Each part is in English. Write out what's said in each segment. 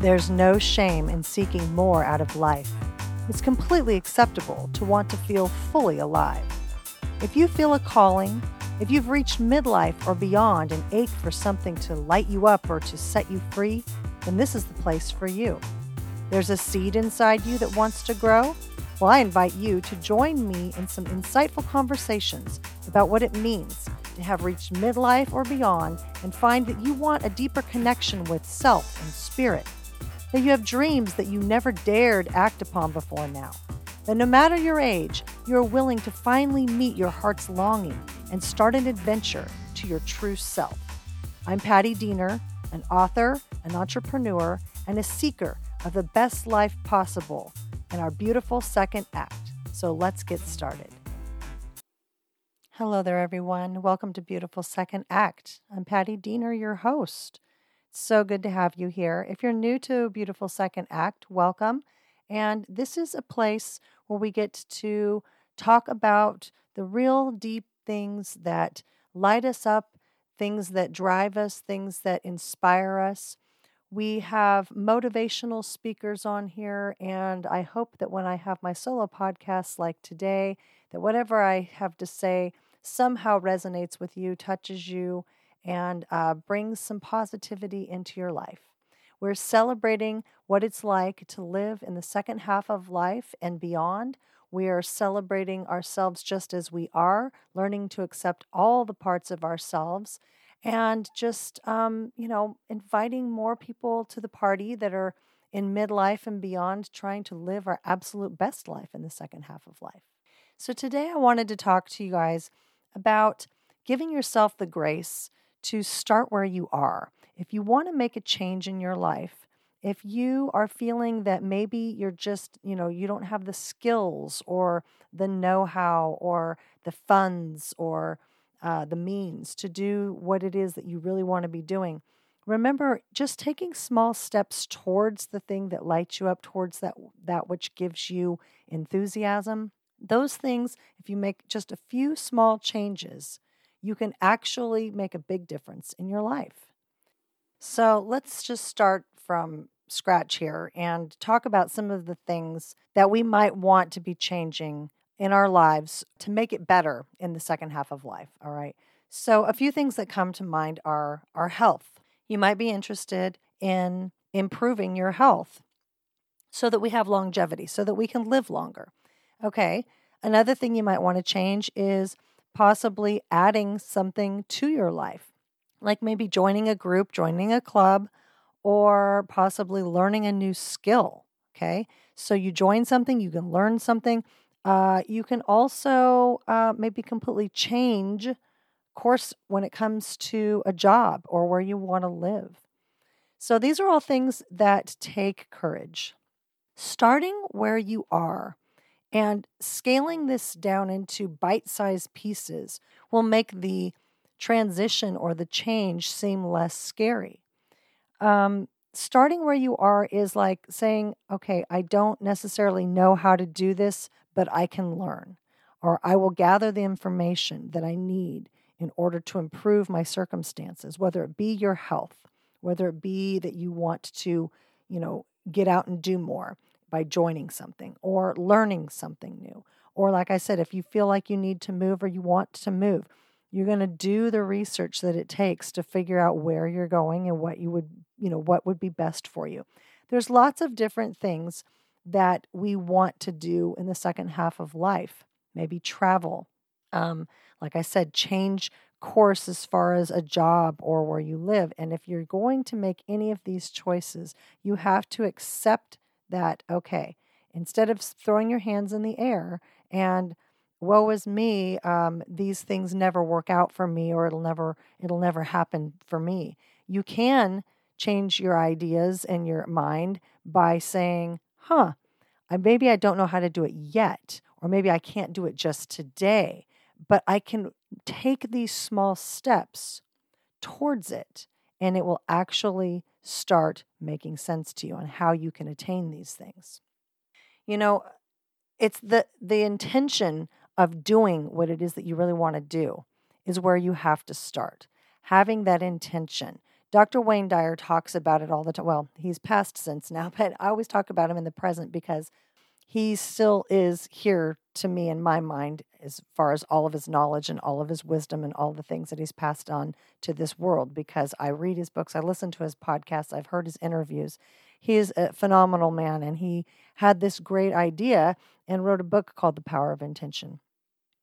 There's no shame in seeking more out of life. It's completely acceptable to want to feel fully alive. If you feel a calling, if you've reached midlife or beyond and ache for something to light you up or to set you free, then this is the place for you. There's a seed inside you that wants to grow? Well, I invite you to join me in some insightful conversations about what it means to have reached midlife or beyond and find that you want a deeper connection with self and spirit, that you have dreams that you never dared act upon before now that no matter your age, you are willing to finally meet your heart's longing and start an adventure to your true self. I'm Patti Diener, an author, an entrepreneur, and a seeker of the best life possible in our beautiful second act. So let's get started. Hello there, everyone. Welcome to Beautiful Second Act. I'm Patti Diener, your host. So good to have you here. If you're new to Beautiful Second Act, welcome. And this is a place where we get to talk about the real deep things that light us up, things that drive us, things that inspire us. We have motivational speakers on here, and I hope that when I have my solo podcasts like today, that whatever I have to say somehow resonates with you, touches you, and uh, brings some positivity into your life. We're celebrating what it's like to live in the second half of life and beyond. We are celebrating ourselves just as we are, learning to accept all the parts of ourselves, and just, um, you know, inviting more people to the party that are in midlife and beyond, trying to live our absolute best life in the second half of life. So, today I wanted to talk to you guys about giving yourself the grace to start where you are. If you want to make a change in your life, if you are feeling that maybe you're just, you know, you don't have the skills or the know how or the funds or uh, the means to do what it is that you really want to be doing, remember just taking small steps towards the thing that lights you up, towards that, that which gives you enthusiasm. Those things, if you make just a few small changes, you can actually make a big difference in your life. So let's just start from scratch here and talk about some of the things that we might want to be changing in our lives to make it better in the second half of life. All right. So, a few things that come to mind are our health. You might be interested in improving your health so that we have longevity, so that we can live longer. Okay. Another thing you might want to change is possibly adding something to your life like maybe joining a group, joining a club, or possibly learning a new skill. Okay. So you join something, you can learn something. Uh, you can also uh, maybe completely change course when it comes to a job or where you want to live. So these are all things that take courage. Starting where you are and scaling this down into bite sized pieces will make the transition or the change seem less scary. Um, starting where you are is like saying, okay, I don't necessarily know how to do this, but I can learn, or I will gather the information that I need in order to improve my circumstances, whether it be your health, whether it be that you want to, you know, get out and do more by joining something or learning something new. Or, like I said, if you feel like you need to move or you want to move, you're going to do the research that it takes to figure out where you're going and what you would, you know, what would be best for you. There's lots of different things that we want to do in the second half of life. Maybe travel. Um, like I said, change course as far as a job or where you live. And if you're going to make any of these choices, you have to accept that, okay, instead of throwing your hands in the air and woe is me um, these things never work out for me or it'll never it'll never happen for me you can change your ideas and your mind by saying huh maybe i don't know how to do it yet or maybe i can't do it just today but i can take these small steps towards it and it will actually start making sense to you on how you can attain these things you know it's the the intention of doing what it is that you really want to do is where you have to start. Having that intention, Dr. Wayne Dyer talks about it all the time. Well, he's passed since now, but I always talk about him in the present because he still is here to me in my mind as far as all of his knowledge and all of his wisdom and all the things that he's passed on to this world because I read his books, I listen to his podcasts, I've heard his interviews. He is a phenomenal man and he had this great idea and wrote a book called The Power of Intention.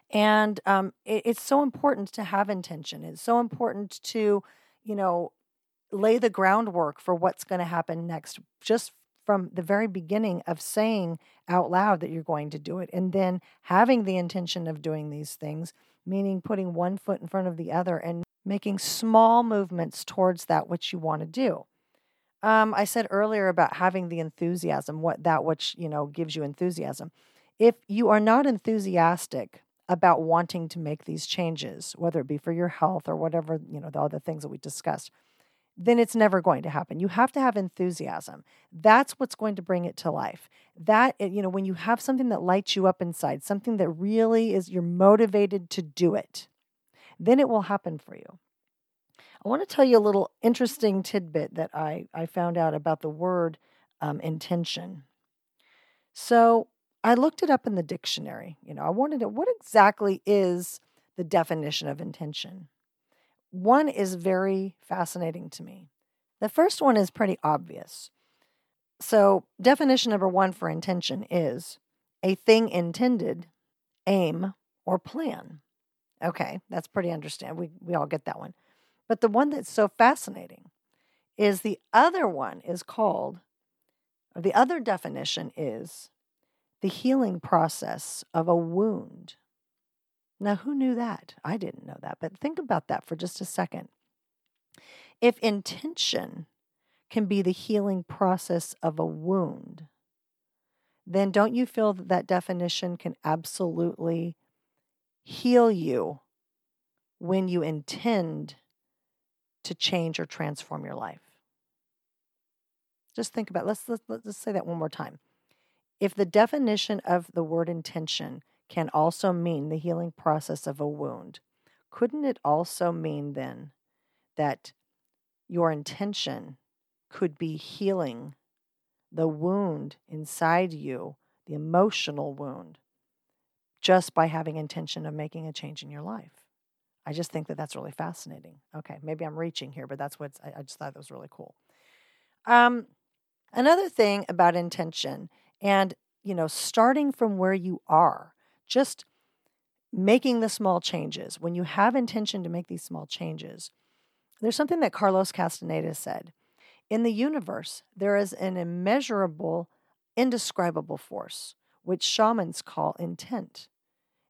And um, it, it's so important to have intention. It's so important to, you know, lay the groundwork for what's going to happen next, just from the very beginning of saying out loud that you're going to do it and then having the intention of doing these things, meaning putting one foot in front of the other and making small movements towards that which you want to do. Um, I said earlier about having the enthusiasm, what that which you know gives you enthusiasm. If you are not enthusiastic about wanting to make these changes, whether it be for your health or whatever, you know, the other things that we discussed, then it's never going to happen. You have to have enthusiasm. That's what's going to bring it to life. That, eh, you know, when you have something that lights you up inside, something that really is, you're motivated to do it, then it will happen for you. I want to tell you a little interesting tidbit that I, I found out about the word um, intention. So I looked it up in the dictionary. You know, I wanted to, what exactly is the definition of intention? One is very fascinating to me. The first one is pretty obvious. So, definition number one for intention is a thing intended, aim, or plan. Okay, that's pretty understand. We we all get that one. But the one that's so fascinating is the other one is called or the other definition is the healing process of a wound. Now, who knew that? I didn't know that, but think about that for just a second. If intention can be the healing process of a wound, then don't you feel that that definition can absolutely heal you when you intend to change or transform your life? Just think about it. Let's, let's, let's say that one more time. If the definition of the word intention can also mean the healing process of a wound. Couldn't it also mean then that your intention could be healing the wound inside you, the emotional wound, just by having intention of making a change in your life? I just think that that's really fascinating. Okay, maybe I'm reaching here, but that's what I, I just thought that was really cool. Um, another thing about intention and you know starting from where you are just making the small changes. When you have intention to make these small changes, there's something that Carlos Castaneda said. In the universe, there is an immeasurable, indescribable force, which shamans call intent.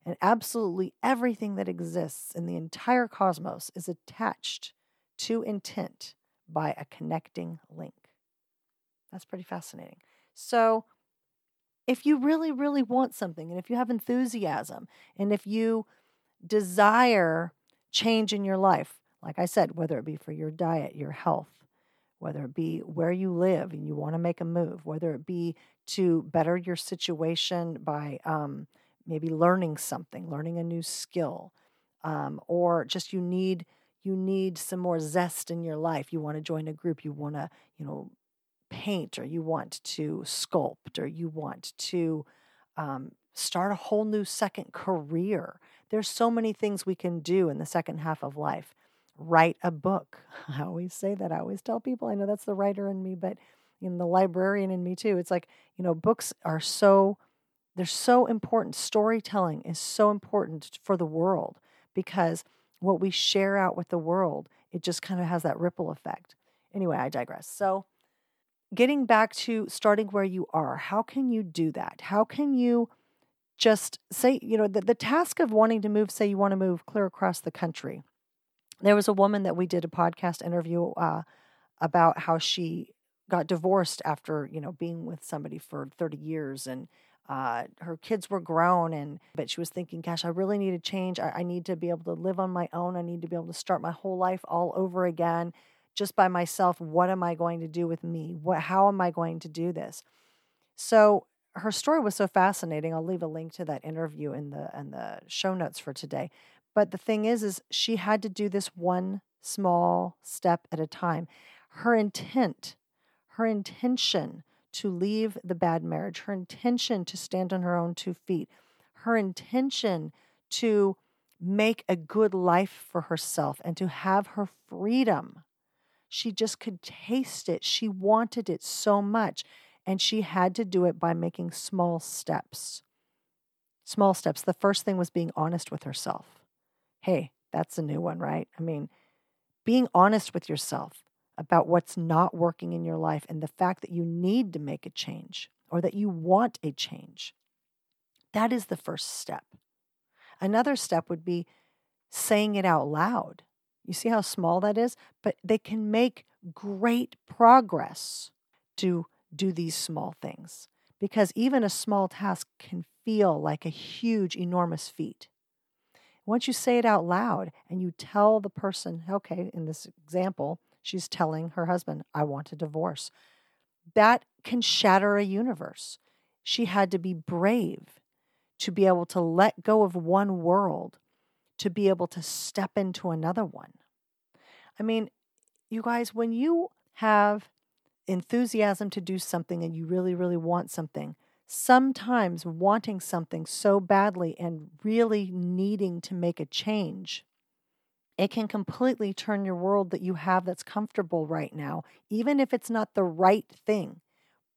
And absolutely everything that exists in the entire cosmos is attached to intent by a connecting link. That's pretty fascinating. So, if you really, really want something, and if you have enthusiasm, and if you desire change in your life, like I said, whether it be for your diet, your health, whether it be where you live and you want to make a move, whether it be to better your situation by um, maybe learning something, learning a new skill, um, or just you need you need some more zest in your life. You want to join a group. You want to you know paint or you want to sculpt or you want to um, start a whole new second career. There's so many things we can do in the second half of life. Write a book. I always say that. I always tell people, I know that's the writer in me, but in the librarian in me too. It's like, you know, books are so they're so important. Storytelling is so important for the world because what we share out with the world, it just kind of has that ripple effect. Anyway, I digress. So, getting back to starting where you are, how can you do that? How can you just say, you know, the, the task of wanting to move, say you want to move clear across the country. There was a woman that we did a podcast interview uh, about how she got divorced after, you know, being with somebody for 30 years and uh, her kids were grown and but she was thinking gosh i really need to change I, I need to be able to live on my own i need to be able to start my whole life all over again just by myself, what am I going to do with me? What, how am I going to do this? So her story was so fascinating. I'll leave a link to that interview in the in the show notes for today. But the thing is, is she had to do this one small step at a time. Her intent, her intention to leave the bad marriage, her intention to stand on her own two feet, her intention to make a good life for herself and to have her freedom. She just could taste it. She wanted it so much. And she had to do it by making small steps. Small steps. The first thing was being honest with herself. Hey, that's a new one, right? I mean, being honest with yourself about what's not working in your life and the fact that you need to make a change or that you want a change. That is the first step. Another step would be saying it out loud. You see how small that is? But they can make great progress to do these small things because even a small task can feel like a huge, enormous feat. Once you say it out loud and you tell the person, okay, in this example, she's telling her husband, I want a divorce, that can shatter a universe. She had to be brave to be able to let go of one world to be able to step into another one. I mean, you guys, when you have enthusiasm to do something and you really, really want something, sometimes wanting something so badly and really needing to make a change, it can completely turn your world that you have that's comfortable right now, even if it's not the right thing.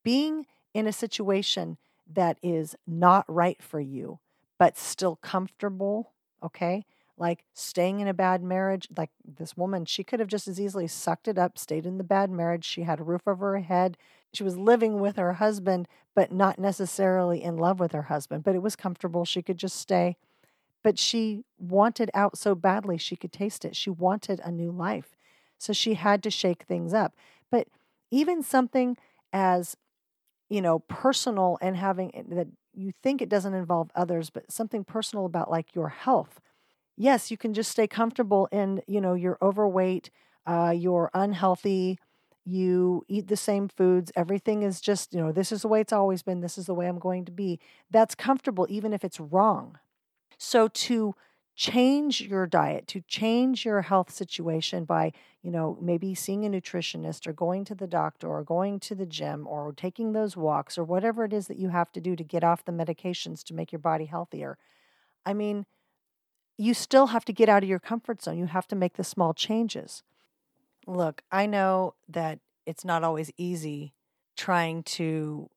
Being in a situation that is not right for you, but still comfortable, okay? Like staying in a bad marriage, like this woman, she could have just as easily sucked it up, stayed in the bad marriage. She had a roof over her head. She was living with her husband, but not necessarily in love with her husband, but it was comfortable. She could just stay. But she wanted out so badly, she could taste it. She wanted a new life. So she had to shake things up. But even something as you know, personal and having eh, that you think it doesn't involve others, but something personal about like your health. Yes, you can just stay comfortable in, you know, you're overweight, uh, you're unhealthy, you eat the same foods, everything is just, you know, this is the way it's always been, this is the way I'm going to be. That's comfortable, even if it's wrong. So to change your diet, to change your health situation by, you know, maybe seeing a nutritionist or going to the doctor or going to the gym or taking those walks or whatever it is that you have to do to get off the medications to make your body healthier. I mean, you still have to get out of your comfort zone. You have to make the small changes. Look, I know that it's not always easy trying to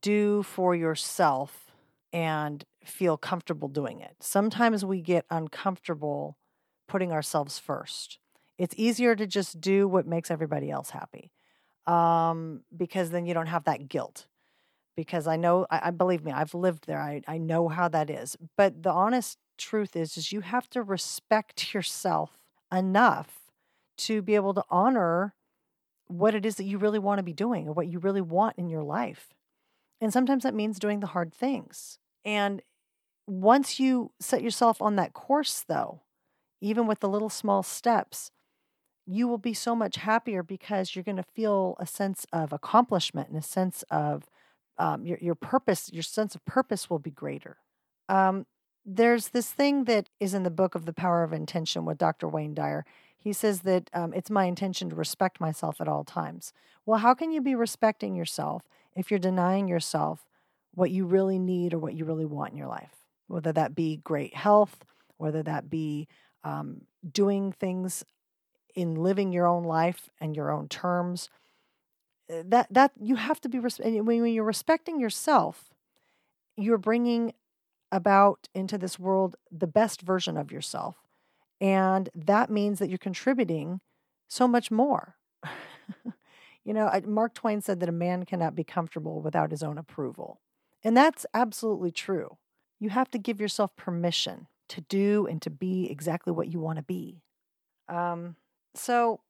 do for yourself and feel comfortable doing it. Sometimes we get uncomfortable putting ourselves first. It's easier to just do what makes everybody else happy um, because then you don't have that guilt. Because I know, I, I believe me, I've lived there. I, I know how that is. But the honest truth is, is you have to respect yourself enough to be able to honor what it is that you really want to be doing or what you really want in your life. And sometimes that means doing the hard things. And once you set yourself on that course, though, even with the little small steps, you will be so much happier because you're going to feel a sense of accomplishment and a sense of um, your, your purpose, your sense of purpose will be greater. Um, there's this thing that is in the book of The Power of Intention with Dr. Wayne Dyer. He says that um, it's my intention to respect myself at all times. Well, how can you be respecting yourself if you're denying yourself what you really need or what you really want in your life? Whether that be great health, whether that be um, doing things in living your own life and your own terms. Eh, that that you have to be when you're respecting yourself, you're bringing about into this world the best version of yourself, and that means that you're contributing so much more. you know, Mark Twain said that a man cannot be comfortable without his own approval, and that's absolutely true. You have to give yourself permission to do and to be exactly what you want to be. Um, so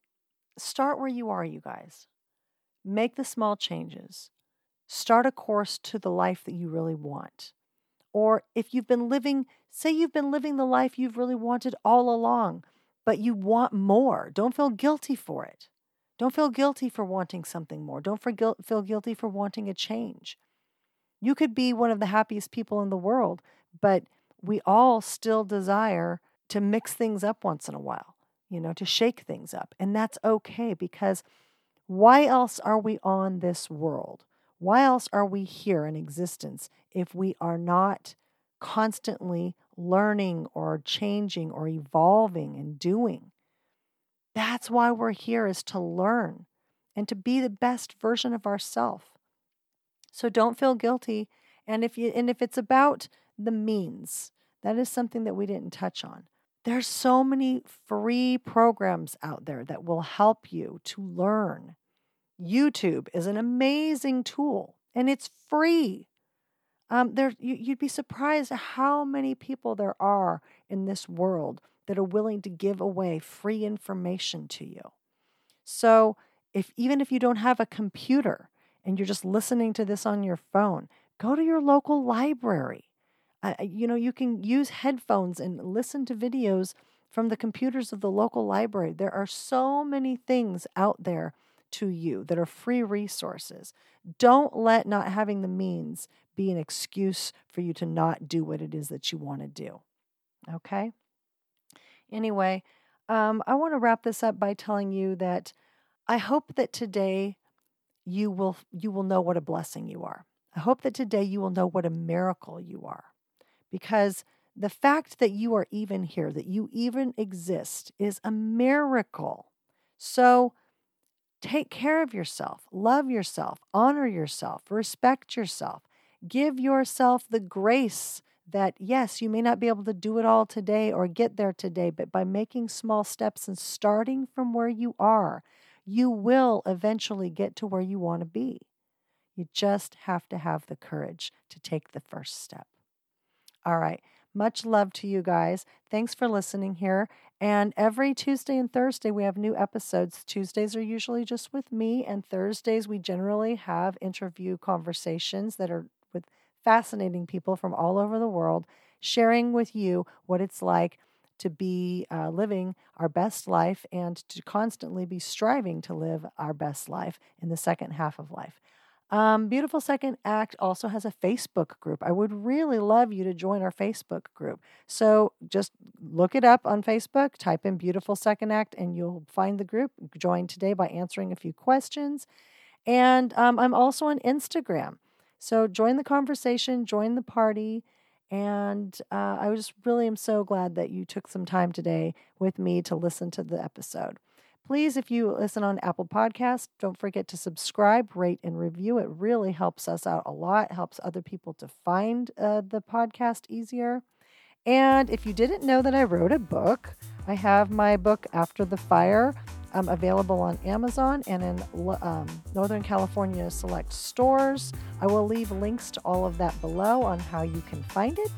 start where you are, you guys. Make the small changes. Start a course to the life that you really want. Or if you've been living, say you've been living the life you've really wanted all along, but you want more, don't feel guilty for it. Don't feel guilty for wanting something more. Don't feel guilty for wanting a change. You could be one of the happiest people in the world, but we all still desire to mix things up once in a while. you know, to shake things up. And that's okay because why else are we on this world? Why else are we here in existence if we are not constantly learning or changing or evolving and doing? That's why we're here is to learn and to be the best version of ourselves. So don't feel guilty. And if you and if it's about the means, that is something that we didn't touch on. There's so many free programs out there that will help you to learn. YouTube is an amazing tool and it's free. Um, there, you, you'd be surprised how many people there are in this world that are willing to give away free information to you. So, if even if you don't have a computer and you're just listening to this on your phone, go to your local library. Uh, you know, you can use headphones and listen to videos from the computers of the local library. There are so many things out there to you that are free resources. Don't let not having the means be an excuse for you to not do what it is that you want to do. Okay? Anyway, um, I want to wrap this up by telling you that I hope that today you will you will know what a blessing you are. I hope that today you will know what a miracle you are. Because the fact that you are even here, that you even exist, is a miracle. So take care of yourself, love yourself, honor yourself, respect yourself, give yourself the grace that, yes, you may not be able to do it all today or get there today, but by making small steps and starting from where you are, you will eventually get to where you want to be. You just have to have the courage to take the first step. All right. Much love to you guys. Thanks for listening here. And every Tuesday and Thursday, we have new episodes. Tuesdays are usually just with me, and Thursdays, we generally have interview conversations that are with fascinating people from all over the world, sharing with you what it's like to be uh, living our best life and to constantly be striving to live our best life in the second half of life. Um, Beautiful Second Act also has a Facebook group. I would really love you to join our Facebook group. So just look it up on Facebook, type in Beautiful Second Act, and you'll find the group. Join today by answering a few questions. And um, I'm also on Instagram. So join the conversation, join the party. And uh, I just really am so glad that you took some time today with me to listen to the episode. Please, if you listen on Apple Podcasts, don't forget to subscribe, rate, and review. It really helps us out a lot, helps other people to find uh, the podcast easier. And if you didn't know that I wrote a book, I have my book, After the Fire, um, available on Amazon and in um, Northern California select stores. I will leave links to all of that below on how you can find it.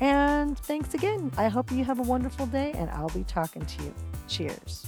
And thanks again. I hope you have a wonderful day, and I'll be talking to you. Cheers.